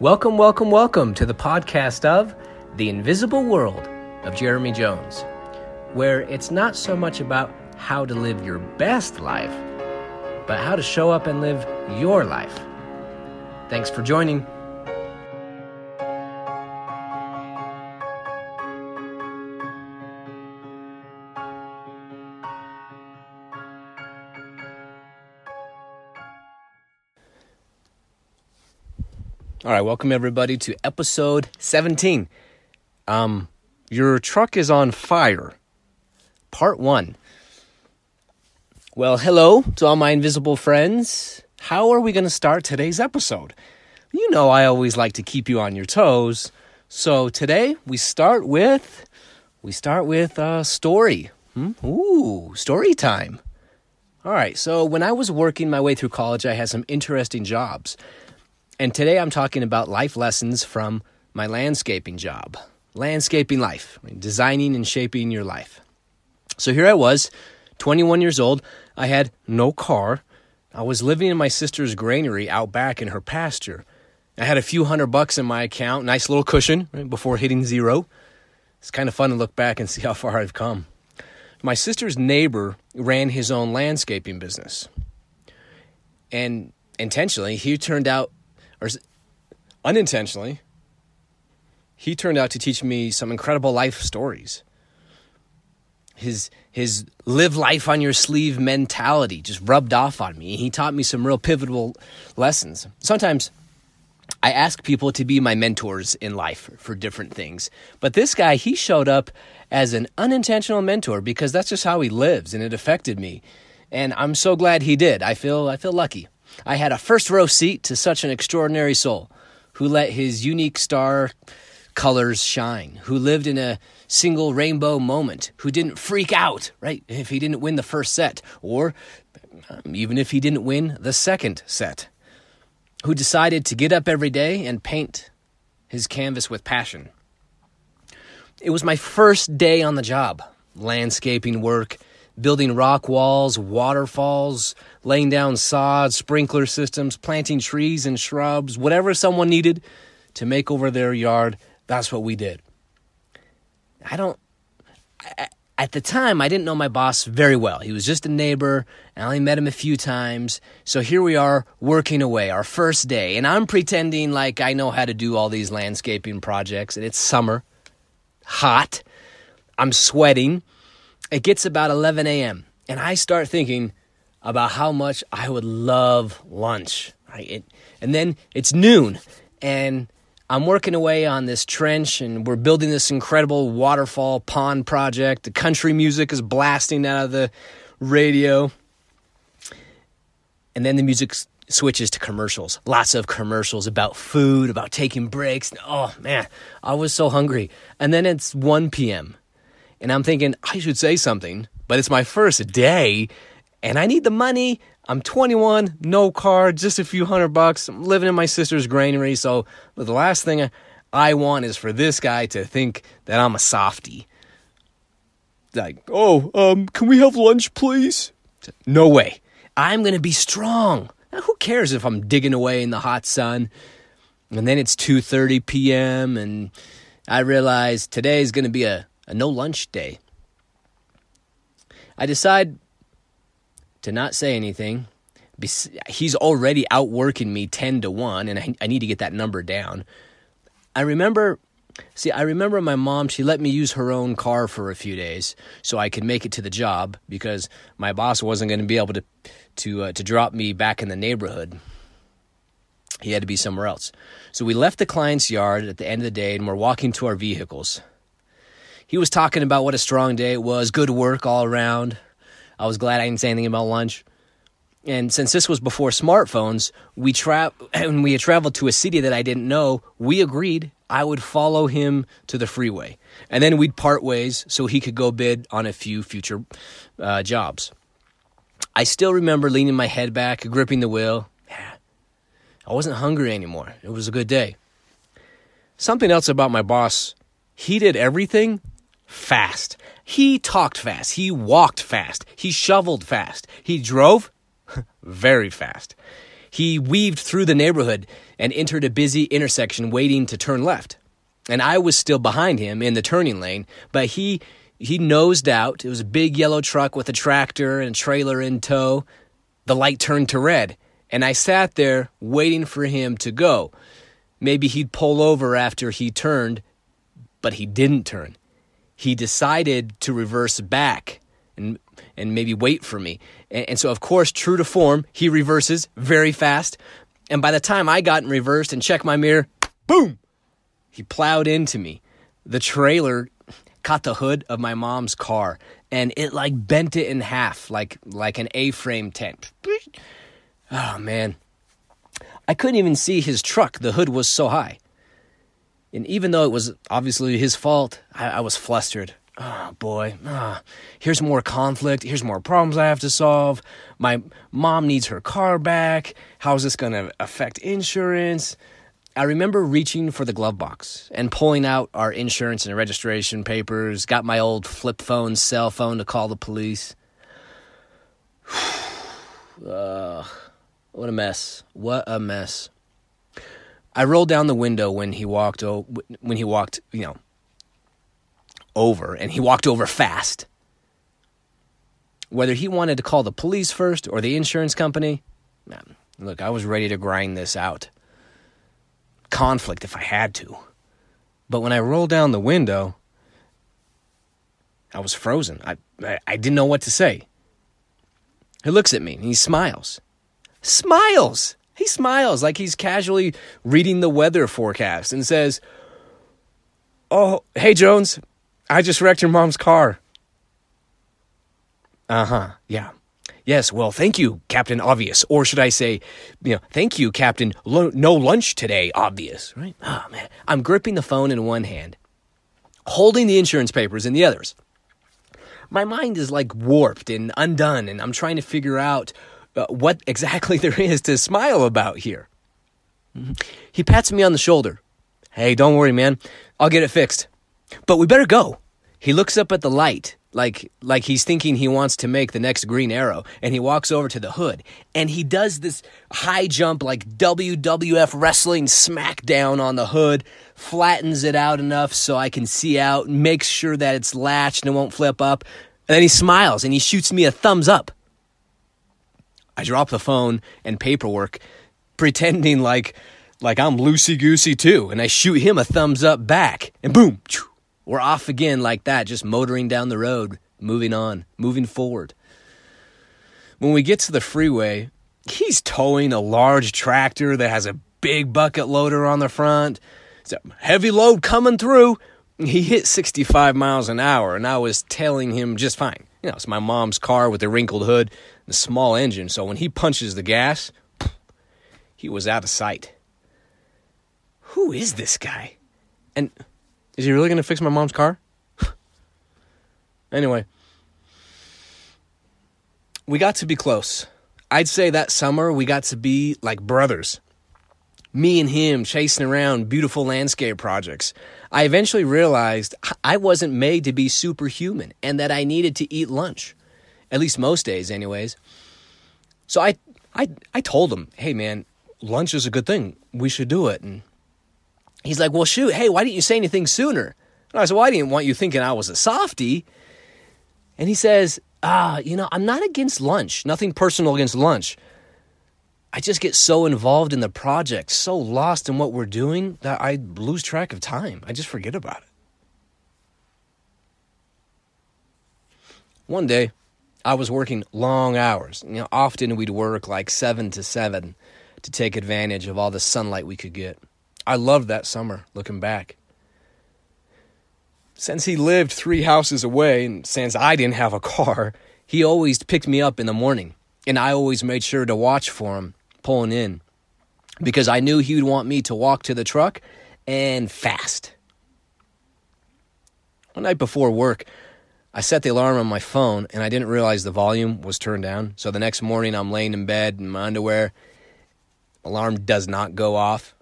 Welcome, welcome, welcome to the podcast of The Invisible World of Jeremy Jones, where it's not so much about how to live your best life, but how to show up and live your life. Thanks for joining. All right, welcome everybody to episode 17. Um, your truck is on fire. Part 1. Well, hello to all my invisible friends. How are we going to start today's episode? You know I always like to keep you on your toes. So today we start with we start with a story. Hmm? Ooh, story time. All right, so when I was working my way through college, I had some interesting jobs. And today I'm talking about life lessons from my landscaping job. Landscaping life, designing and shaping your life. So here I was, 21 years old. I had no car. I was living in my sister's granary out back in her pasture. I had a few hundred bucks in my account, nice little cushion right, before hitting zero. It's kind of fun to look back and see how far I've come. My sister's neighbor ran his own landscaping business. And intentionally, he turned out or unintentionally, he turned out to teach me some incredible life stories. His his live life on your sleeve mentality just rubbed off on me. He taught me some real pivotal lessons. Sometimes I ask people to be my mentors in life for different things. But this guy, he showed up as an unintentional mentor because that's just how he lives and it affected me. And I'm so glad he did. I feel I feel lucky. I had a first row seat to such an extraordinary soul who let his unique star colors shine, who lived in a single rainbow moment, who didn't freak out, right, if he didn't win the first set, or um, even if he didn't win the second set, who decided to get up every day and paint his canvas with passion. It was my first day on the job, landscaping work building rock walls, waterfalls, laying down sod, sprinkler systems, planting trees and shrubs, whatever someone needed to make over their yard, that's what we did. I don't. I, at the time, I didn't know my boss very well. He was just a neighbor. And I only met him a few times. So here we are working away, our first day. And I'm pretending like I know how to do all these landscaping projects. And it's summer, hot. I'm sweating. It gets about 11 a.m. and I start thinking about how much I would love lunch. Right? It, and then it's noon and I'm working away on this trench and we're building this incredible waterfall pond project. The country music is blasting out of the radio. And then the music switches to commercials. Lots of commercials about food, about taking breaks. Oh man, I was so hungry. And then it's 1 p.m. And I'm thinking, I should say something, but it's my first day and I need the money. I'm 21, no car, just a few hundred bucks. I'm living in my sister's granary. So the last thing I want is for this guy to think that I'm a softy. Like, oh, um, can we have lunch, please? No way. I'm going to be strong. Now, who cares if I'm digging away in the hot sun? And then it's 2:30 p.m. and I realize today is going to be a a no lunch day. I decide to not say anything. He's already outworking me 10 to 1, and I, need to get that number down. I remember, see, I remember my mom, she let me use her own car for a few days so I could make it to the job because my boss wasn't going to be able to, to, uh, to drop me back in the neighborhood. He had to be somewhere else. So we left the client's yard at the end of the day and we're walking to our vehicles he was talking about what a strong day it was, good work all around. I was glad I didn't say anything about lunch. And since this was before smartphones, we tra- and we had traveled to a city that I didn't know, we agreed I would follow him to the freeway. And then we'd part ways so he could go bid on a few future uh, jobs. I still remember leaning my head back, gripping the wheel. I wasn't hungry anymore. It was a good day. Something else about my boss, he did everything fast. He talked fast. He walked fast. He shoveled fast. He drove very fast. he weaved through the neighborhood and entered a busy intersection waiting to turn left. And I was still behind him in the turning lane, but he he nosed out. It was a big yellow truck with a tractor and a trailer in tow. The light turned to red, and I sat there waiting for him to go. Maybe he'd pull over after he turned, but he didn't turn. He decided to reverse back and and maybe wait for me. And, and, so, of course, true to form, he reverses very fast. And by the time I got in reversed and checked my mirror, boom, he plowed into me. The trailer caught the hood of my mom's car and it like bent it in half like like an A-frame tent. Oh man. I couldn't even see his truck. The hood was so high. And even though it was obviously his fault, I, I was flustered. Oh boy, oh, here's more conflict. Here's more problems I have to solve. My mom needs her car back. How is this going to affect insurance? I remember reaching for the glove box and pulling out our insurance and registration papers, got my old flip phone, cell phone to call the police. uh, what a mess. What a mess. I rolled down the window when he walked when he walked, you know, over and he walked over fast. Whether he wanted to call the police first or the insurance company, man, look, I was ready to grind this out. Conflict if I had to. But when I rolled down the window, I was frozen. I, I, I didn't know what to say. He looks at me and he smiles. Smiles! He smiles like he's casually reading the weather forecast and says, Oh, hey, Jones, I just wrecked your mom's car. Uh huh. Yeah. Yes. Well, thank you, Captain Obvious. Or should I say, you know, thank you, Captain No Lunch Today Obvious. Right? Oh, man. I'm gripping the phone in one hand, holding the insurance papers in the others. My mind is like warped and undone, and I'm trying to figure out uh, what exactly there is to smile about here. He pats me on the shoulder. Hey, don't worry, man. I'll get it fixed. But we better go. He looks up at the light, like like he's thinking he wants to make the next green arrow, and he walks over to the hood, and he does this high jump like WWF wrestling smackdown on the hood, flattens it out enough so I can see out, makes sure that it's latched and it won't flip up, and then he smiles and he shoots me a thumbs up. I drop the phone and paperwork, pretending like like I'm loosey goosey too, and I shoot him a thumbs up back, and boom. We're off again like that, just motoring down the road, moving on, moving forward. When we get to the freeway, he's towing a large tractor that has a big bucket loader on the front. It's a heavy load coming through. He hit 65 miles an hour, and I was tailing him just fine. You know, it's my mom's car with the wrinkled hood, the small engine, so when he punches the gas, he was out of sight. Who is this guy? And is he really going to fix my mom's car? anyway, we got to be close. I'd say that summer we got to be like brothers. Me and him chasing around beautiful landscape projects. I eventually realized I wasn't made to be superhuman and that I needed to eat lunch. At least most days, anyways. So I, I, I told him, hey man, lunch is a good thing. We should do it. And he's like, well, shoot, hey, why didn't you say anything sooner? And I said, well, I didn't want you thinking I was a softy. And he says, ah, you know, I'm not against lunch, nothing personal against lunch. I just get so involved in the project, so lost in what we're doing that I lose track of time. I just forget about it. One day, I was working long hours. You know, often we'd work like 7 to 7 to take advantage of all the sunlight we could get. I loved that summer, looking back. Since he lived three houses away, and since I didn't have a car, he always picked me up in the morning, and I always made sure to watch for him pulling in because I knew he would want me to walk to the truck and fast. One night before work, I set the alarm on my phone and I didn't realize the volume was turned down. So the next morning, I'm laying in bed in my underwear. Alarm does not go off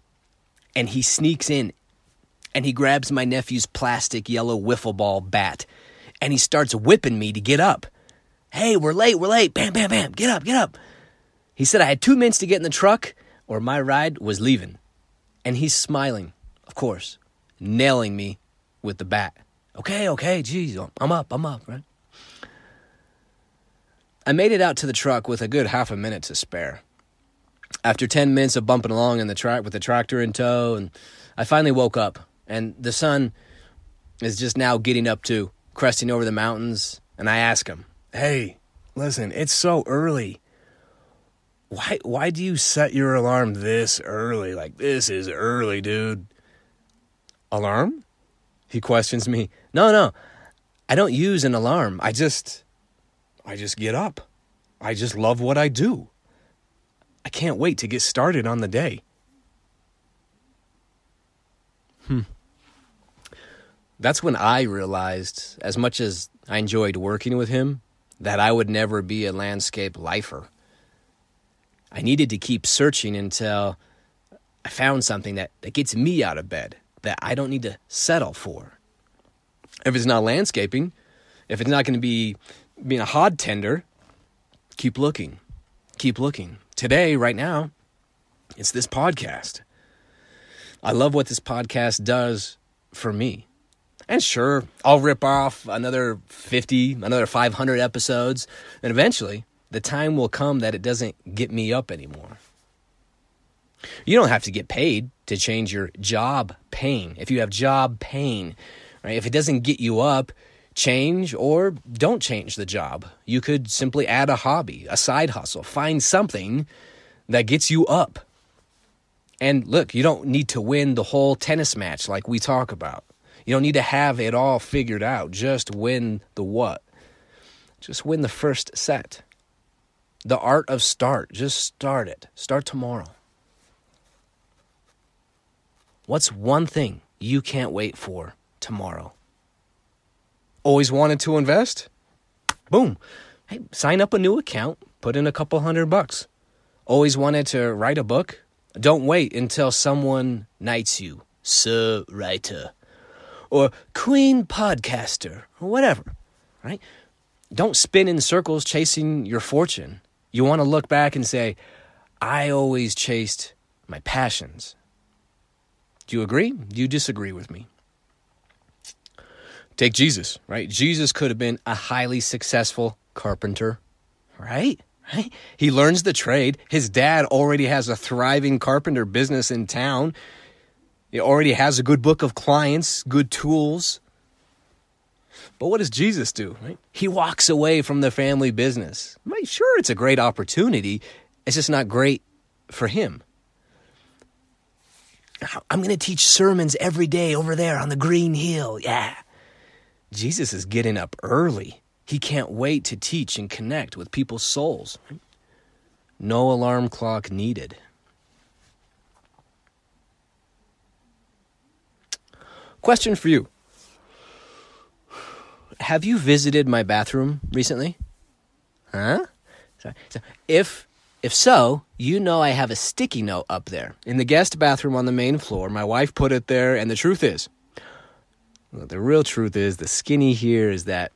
and he sneaks in and he grabs my nephew's plastic yellow wiffle ball bat and he starts whipping me to get up. Hey, we're late, we're late. Bam, bam, bam. Get up, get up. He said I had two minutes to get in the truck or my ride was leaving. And he's smiling, of course, nailing me with the bat. Okay, okay, geez, I'm up, I'm up, right? I made it out to the truck with a good half a minute to spare. After 10 minutes of bumping along in the track with the tractor in tow, and I finally woke up, and the sun is just now getting up too, cresting over the mountains, and I ask him, "Hey, listen, it's so early. Why why do you set your alarm this early? Like this is early, dude." Alarm? He questions me. "No, no. I don't use an alarm. I just I just get up. I just love what I do. I can't wait to get started on the day. Hmm. That's when I realized, as much as I enjoyed working with him, that I would never be a landscape lifer. I needed to keep searching until I found something that, that gets me out of bed, that I don't need to settle for. If it's not landscaping, if it's not going to be being a hod tender, keep looking. Keep looking. Today, right now, it's this podcast. I love what this podcast does for me. And sure, I'll rip off another 50, another 500 episodes, and eventually the time will come that it doesn't get me up anymore. You don't have to get paid to change your job pain. If you have job pain, right? If it doesn't get you up, change or don't change the job. You could simply add a hobby, a side hustle, find something that gets you up. And look, you don't need to win the whole tennis match like we talk about. You don't need to have it all figured out. Just win the what? Just win the first set. The art of start. Just start it. Start tomorrow. What's one thing you can't wait for tomorrow? Always wanted to invest? Boom. Hey, sign up a new account, put in a couple hundred bucks. Always wanted to write a book? Don't wait until someone knights you, Sir Writer, or Queen Podcaster, or whatever, right? Don't spin in circles chasing your fortune. You want to look back and say, I always chased my passions. Do you agree? Do you disagree with me? Take Jesus, right? Jesus could have been a highly successful carpenter, right? Right? He learns the trade. His dad already has a thriving carpenter business in town. He already has a good book of clients, good tools. But what does Jesus do? Right? He walks away from the family business. Right? Sure, it's a great opportunity. It's just not great for him. I'm going to teach sermons every day over there on the green hill. Yeah. Jesus is getting up early. He can't wait to teach and connect with people's souls. No alarm clock needed. Question for you Have you visited my bathroom recently? Huh? Sorry. So, if if so, you know I have a sticky note up there in the guest bathroom on the main floor. My wife put it there, and the truth is, the real truth is, the skinny here is that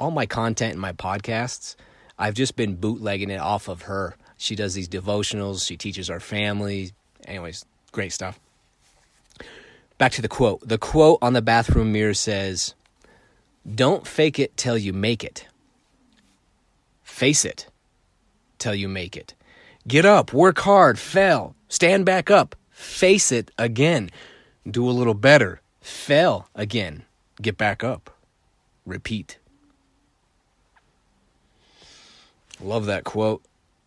all my content in my podcasts, I've just been bootlegging it off of her. She does these devotionals, she teaches our family. Anyways, great stuff. Back to the quote. The quote on the bathroom mirror says, Don't fake it till you make it. Face it till you make it. Get up, work hard, fail, stand back up, face it again, do a little better, fail again, get back up, repeat. Love that quote.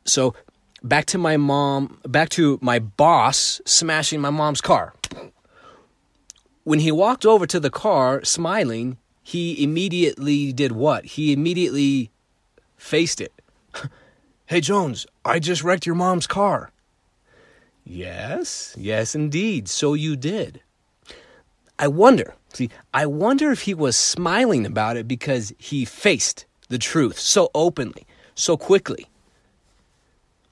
So, back to my mom, back to my boss smashing my mom's car. When he walked over to the car smiling, he immediately did what? He immediately faced it. hey, Jones, I just wrecked your mom's car. Yes, yes, indeed. So you did. I wonder, see, I wonder if he was smiling about it because he faced the truth so openly, so quickly.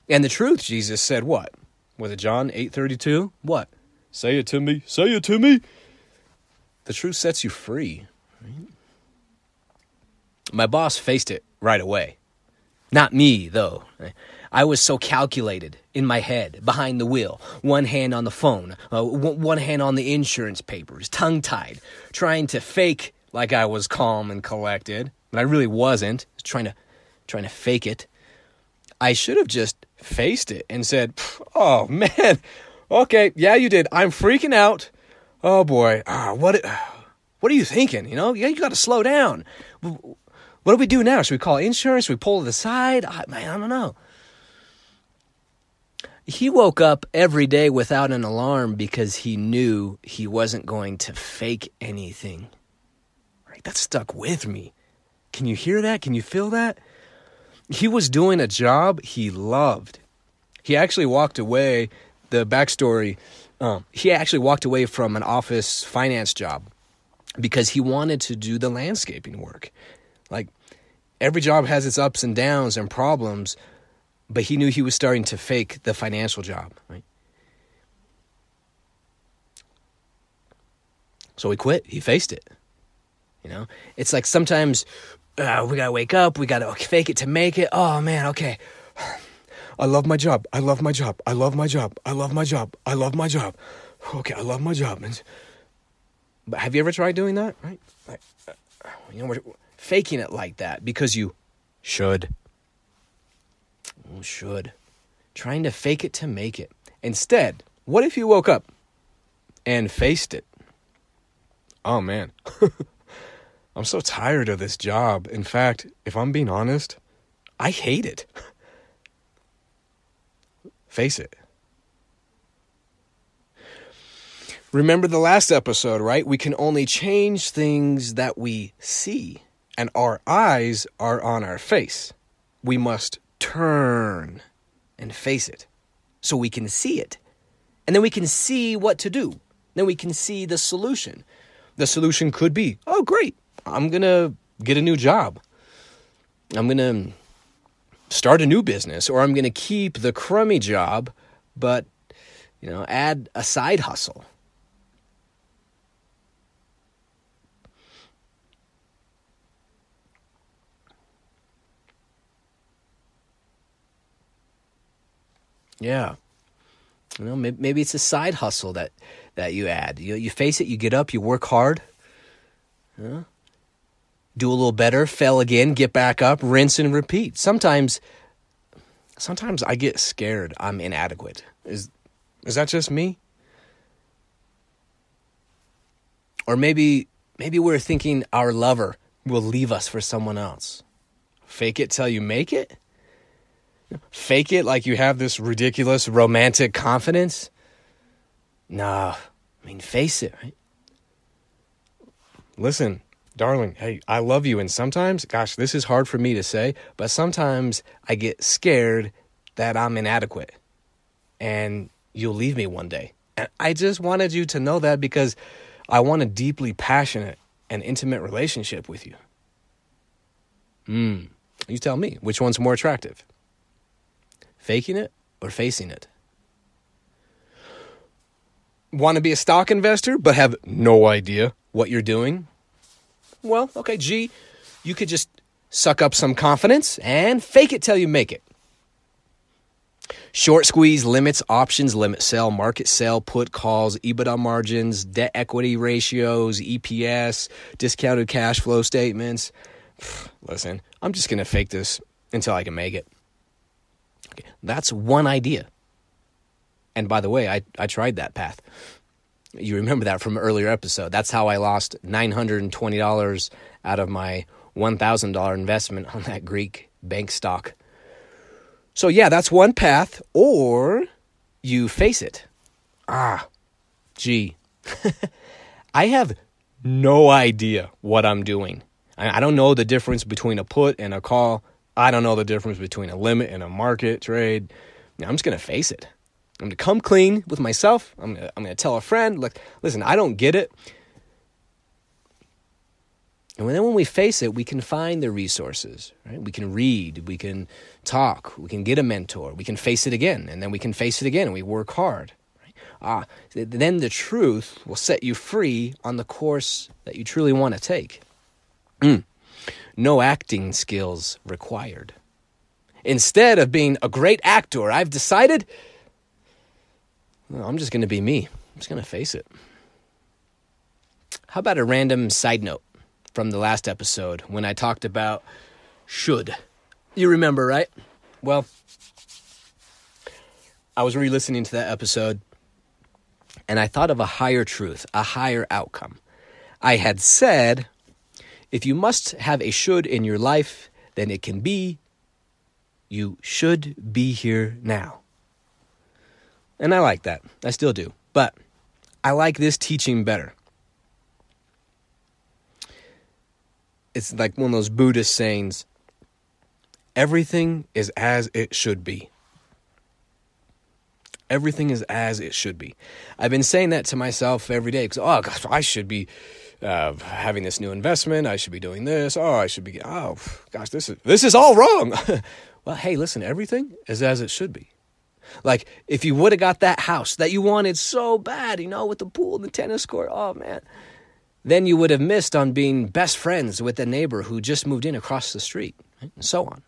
And the truth, Jesus said what? Was it John 8:32? What? Say it to me. Say it to me. The truth sets you free. My boss faced it right away. Not me, though. I was so calculated in my head, behind the wheel, one hand on the phone, uh, one hand on the insurance papers, tongue tied, trying to fake like I was calm and collected, but I really wasn't. Was trying to, trying to fake it. I should have just faced it and said, "Oh man, okay, yeah, you did. I'm freaking out. Oh boy, ah, what, what are you thinking? You know, yeah, you got to slow down. What do we do now? Should we call insurance? Should we pull to the side? I, man, I don't know." He woke up every day without an alarm because he knew he wasn't going to fake anything. Right? That stuck with me. Can you hear that? Can you feel that? He was doing a job he loved. He actually walked away, the backstory, um, he actually walked away from an office finance job because he wanted to do the landscaping work. Every job has its ups and downs and problems, but he knew he was starting to fake the financial job, right? So he quit. He faced it. You know, it's like sometimes uh, we gotta wake up. We gotta fake it to make it. Oh man, okay. I love my job. I love my job. I love my job. I love my job. I love my job. Okay, I love my job. But have you ever tried doing that? Right? Like, uh, you know, faking it like that because you should should. Trying to fake it to make it. Instead, what if you woke up and faced it? Oh man, I'm so tired of this job. In fact, if I'm being honest, I hate it. Face it. Remember the last episode, right? We can only change things that we see, and our eyes are on our face. We must turn and face it so we can see it. And then we can see what to do. Then we can see the solution. The solution could be oh, great, I'm going to get a new job. I'm going to start a new business, or I'm going to keep the crummy job, but, you know, add a side hustle. Yeah. You know, maybe, maybe it's a side hustle that, that you add. You, you face it, you get up, you work hard, know, do a little better, fail again, get back up, rinse and repeat. Sometimes, sometimes I get scared I'm inadequate. Is, is that just me? Or maybe, maybe we're thinking our lover will leave us for someone else. Fake it till you make it? Fake it like you have this ridiculous romantic confidence. Nah, I mean, face it, right? Listen, darling, hey, I love you. And sometimes, gosh, this is hard for me to say, but sometimes I get scared that I'm inadequate and you'll leave me one day. And I just wanted you to know that because I want a deeply passionate and intimate relationship with you. Hmm. You tell me, which one's more attractive? Faking it or facing it? Want to be a stock investor but have no idea what you're doing? Well, okay, G, you could just suck up some confidence and fake it till you make it. Short squeeze limits, options, limit sell, market sell, put calls, EBITDA margins, debt equity ratios, EPS, discounted cash flow statements. Listen, I'm just going to fake this until I can make it. That's one idea. And by the way, I, I tried that path. You remember that from an earlier episode. That's how I lost $920 out of my $1,000 investment on that Greek bank stock. So, yeah, that's one path. Or you face it. Ah, gee. I have no idea what I'm doing. I don't know the difference between a put and a call. I don't know the difference between a limit and a market trade. I'm just going to face it. I'm going to come clean with myself. I'm going to, tell a friend, look, listen, I don't get it. And then when we face it, we can find the resources, right? We can read, we can talk, we can get a mentor, we can face it again, and then we can face it again, and we work hard. Ah, then the truth will set you free on the course that you truly want to take. Mm no acting skills required. Instead of being a great actor, I've decided well, I'm just going to be me. I'm just going to face it. How about a random side note from the last episode when I talked about should? You remember, right? Well, I was re listening to that episode and I thought of a higher truth, a higher outcome. I had said, if you must have a should in your life, then it can be, you should be here now. And I like that. I still do. But I like this teaching better. It's like one of those Buddhist sayings everything is as it should be. Everything is as it should be. I've been saying that to myself every day because, oh, gosh, I should be uh, having this new investment. I should be doing this. Oh, I should be, oh, gosh, this is, this is all wrong. well, hey, listen, everything is as it should be. Like if you would have got that house that you wanted so bad, you know, with the pool and the tennis court, oh man, then you would have missed on being best friends with the neighbor who just moved in across the street, right? and so on.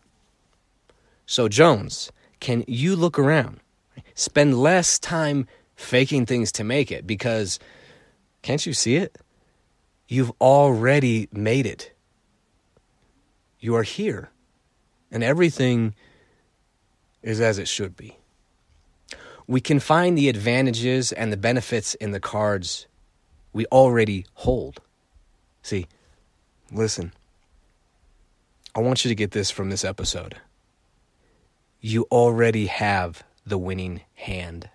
So, Jones, can you look around? Spend less time faking things to make it because can't you see it? You've already made it. You are here, and everything is as it should be we can find the advantages and the benefits in the cards we already hold. See, listen, I want you to get this from this episode. You already have the winning hand.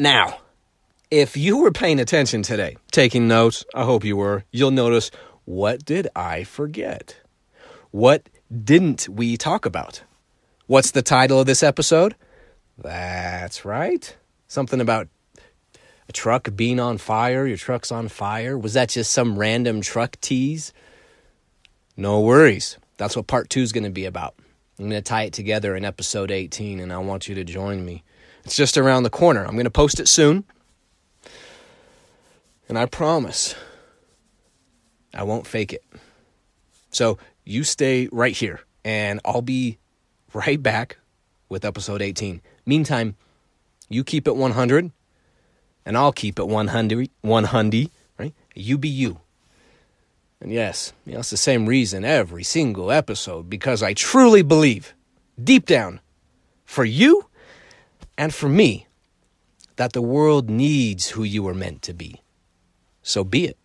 Now, if you were paying attention today, taking notes, I hope you were, you'll notice what did I forget? What didn't we talk about? What's the title of this episode? That's right. Something about a truck being on fire, your truck's on fire. Was that just some random truck tease? No worries. That's what part two is going to be about. I'm going to tie it together in episode 18, and I want you to join me. It's just around the corner. I'm going to post it soon. And I promise I won't fake it. So you stay right here and I'll be right back with episode 18. Meantime, you keep it 100 and I'll keep it 100, 100 right? You be you. And yes, you know, it's the same reason every single episode because I truly believe, deep down, for you and for me, that the world needs who you were meant to be. So be it.